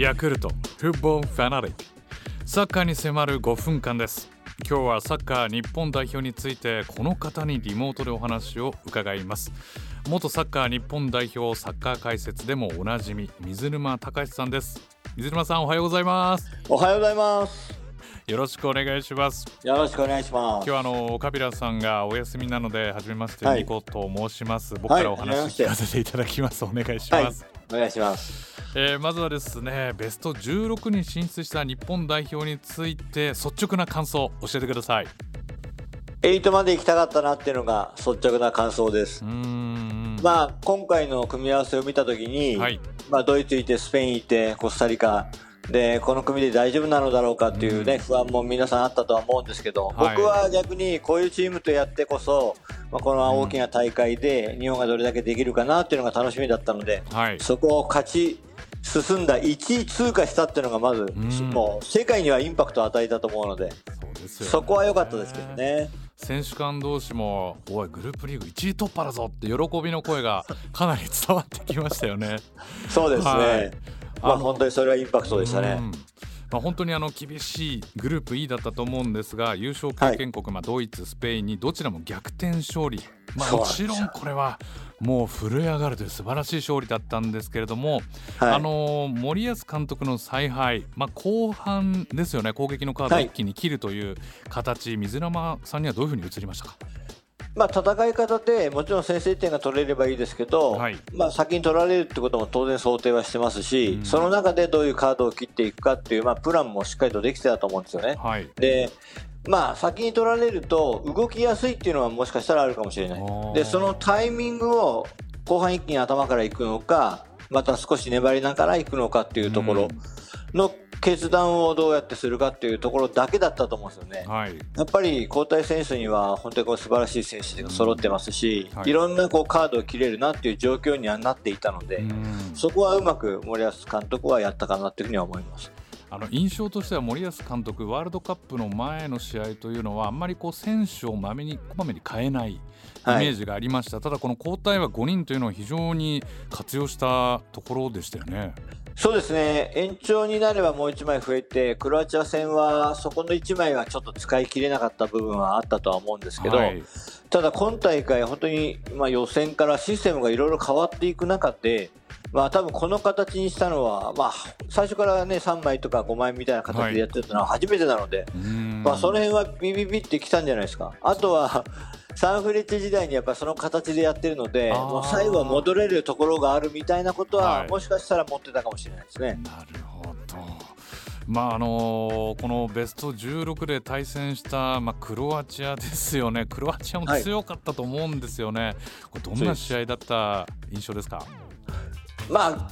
ヤクルトフッボーファナリック。サッカーに迫る5分間です。今日はサッカー日本代表についてこの方にリモートでお話を伺います。元サッカー日本代表サッカー解説でもおなじみ水沼隆さんです。水沼さんおはようございます。おはようございます。よろしくお願いします。よろしくお願いします。今日はあのカビラさんがお休みなので初めまして、はい、ニコと申します。僕からお話聞かせていただきます、はい、お願いします、はいお願いします、えー、まずはですねベスト16に進出した日本代表について率直な感想教えてください。8まで行きたかったなっていうのが率直な感想です。まあ今回の組み合わせを見た時に、はい、まあ、ドイツいてスペインいてコスタリカ。でこの組で大丈夫なのだろうかっていうね、不安も皆さんあったとは思うんですけど、はい、僕は逆にこういうチームとやってこそ、まあ、この大きな大会で日本がどれだけできるかなっていうのが楽しみだったので、はい、そこを勝ち進んだ1位通過したっていうのがまず、もう世界にはインパクトを与えたと思うのでそ、ね、そこは良かったですけどね。選手間同士もおいグループリーグ1位突破だぞって喜びの声がかなり伝わってきましたよね。そうですね、はい。まあ、本当にそれはインパクトでしたね。まあ、本当にあの厳しいグループ E だったと思うんですが優勝経験国、はい、まあ、ドイツ、スペインにどちらも逆転勝利、まあ、もちろんこれはもう震え上がるという素晴らしい勝利だったんですけれども、はい、あの森保監督の采配、まあ、後半ですよね攻撃のカードを一気に切るという形、はい、水沼さんにはどういうふうに映りましたか？まあ、戦い方でもちろん先制点が取れればいいですけど、はい、まあ、先に取られるってことも当然想定はしてますし、うん、その中でどういうカードを切っていくかっていう、まあ、プランもしっかりとできてたと思うんですよね。はい、でまあ、先に取られると動きやすいっていうのはもしかしたらあるかもしれない。でそのタイミングを後半一気に頭からいくのかまた少し粘りながらいくのかっていうところの決断をどうやってするかっていうところだけだったと思うんですよね。はい、やっぱり交代選手には本当にこう素晴らしい選手が揃ってますし、はい、いろんなこうカードを切れるなっていう状況にはなっていたので、そこはうまく森保監督はやったかなというふうには思います。あの印象としては森保監督ワールドカップの前の試合というのはあんまりこう選手をまめにこまめに変えないイメージがありました、はい、ただこの交代は5人というのは非常に活用したところでしたよね。そうですね。延長になればもう1枚増えてクロアチア戦はそこの1枚はちょっと使い切れなかった部分はあったとは思うんですけど、はい、ただ今大会、本当にまあ予選からシステムがいろいろ変わっていく中で、まあ多分この形にしたのは、まあ、最初からね3枚とか5枚みたいな形でやってたのは初めてなので、はい、まあ、その辺はビビビってきたんじゃないですか。あとはサンフレッチェ時代にやっぱその形でやってるので、もう最後は戻れるところがあるみたいなことは、はい、もしかしたら持ってたかもしれないですね。なるほど。まああのー、このベスト16で対戦した、まあ、クロアチアですよね、クロアチアも強かったと思うんですよね、はい、これどんな試合だった印象ですか？まあ、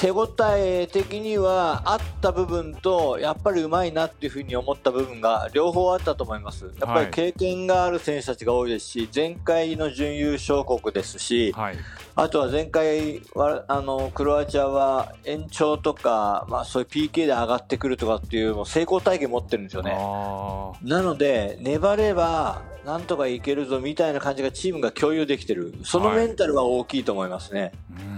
手応え的にはあった部分とやっぱりうまいなっていうふうに思った部分が両方あったと思います。やっぱり経験がある選手たちが多いですし、前回の準優勝国ですし、はい、あとは前回はあのクロアチアは延長とか、まあ、そういう PK で上がってくるとかっていうもう成功体験持ってるんですよね。なので粘ればなんとかいけるぞみたいな感じがチームが共有できてるそのメンタルは大きいと思いますね。はい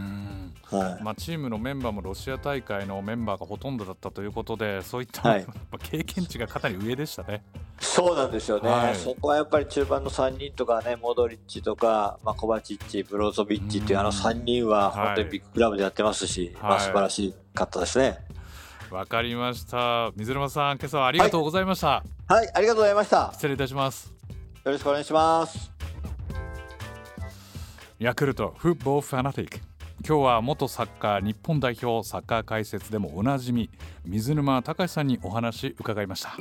はい、まあ、チームのメンバーもロシア大会のメンバーがほとんどだったということでそういった、はい、経験値がかなり上でしたね。そうなんですよね、はい、そこはやっぱり中盤の3人とかねモドリッチとか、まあ、コバチッチブロゾビッチっていうあの3人は本当にビッグクラブでやってますし、はい、まあ、素晴らしかったですね。わかりました。水沼さん今朝はありがとうございました、はい、はい、ありがとうございました。失礼いたします。よろしくお願いします。ヤクルトフッボーファナティック今日は元サッカー日本代表サッカー解説でもおなじみ水沼隆さんにお話伺いました。